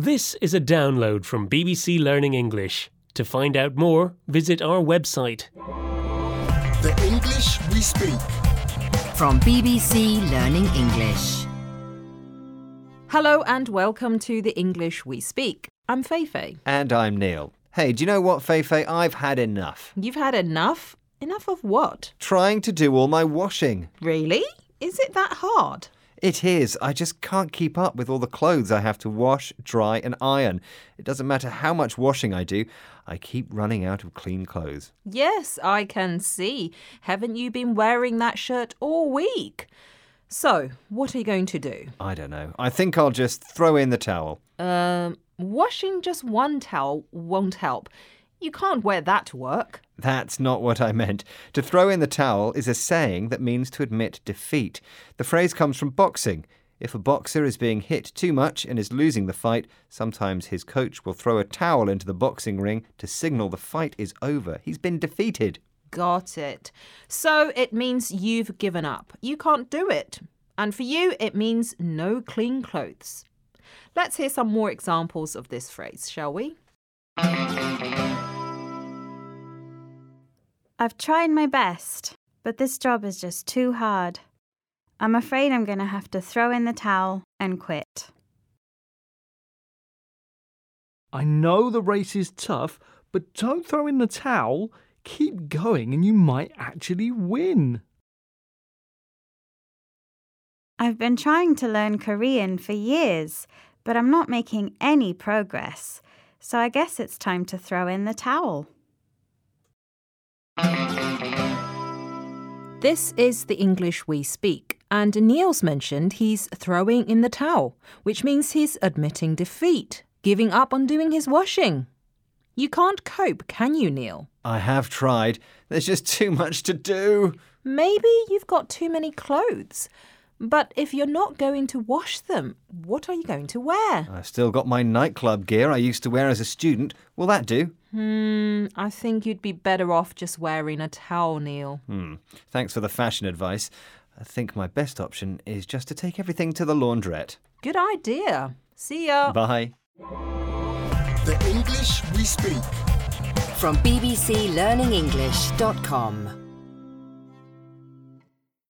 This is a download from BBC Learning English. To find out more, visit our website. The English we speak. From BBC Learning English. Hello and welcome to the English we speak. I'm Feifei. And I'm Neil. Hey, do you know what, Feifei? I've had enough. You've had enough? Enough of what? Trying to do all my washing. Really? Is it that hard? It is. I just can't keep up with all the clothes I have to wash, dry, and iron. It doesn't matter how much washing I do, I keep running out of clean clothes. Yes, I can see. Haven't you been wearing that shirt all week? So, what are you going to do? I don't know. I think I'll just throw in the towel. Um, washing just one towel won't help. You can't wear that to work. That's not what I meant. To throw in the towel is a saying that means to admit defeat. The phrase comes from boxing. If a boxer is being hit too much and is losing the fight, sometimes his coach will throw a towel into the boxing ring to signal the fight is over. He's been defeated. Got it. So it means you've given up. You can't do it. And for you, it means no clean clothes. Let's hear some more examples of this phrase, shall we? I've tried my best, but this job is just too hard. I'm afraid I'm going to have to throw in the towel and quit. I know the race is tough, but don't throw in the towel. Keep going and you might actually win. I've been trying to learn Korean for years, but I'm not making any progress, so I guess it's time to throw in the towel. This is the English we speak, and Neil's mentioned he's throwing in the towel, which means he's admitting defeat, giving up on doing his washing. You can't cope, can you, Neil? I have tried. There's just too much to do. Maybe you've got too many clothes. But if you're not going to wash them, what are you going to wear? I've still got my nightclub gear I used to wear as a student. Will that do? Hmm, I think you'd be better off just wearing a towel, Neil. Hmm. Thanks for the fashion advice. I think my best option is just to take everything to the laundrette. Good idea. See ya. Bye. The English we speak. From bbclearningenglish.com.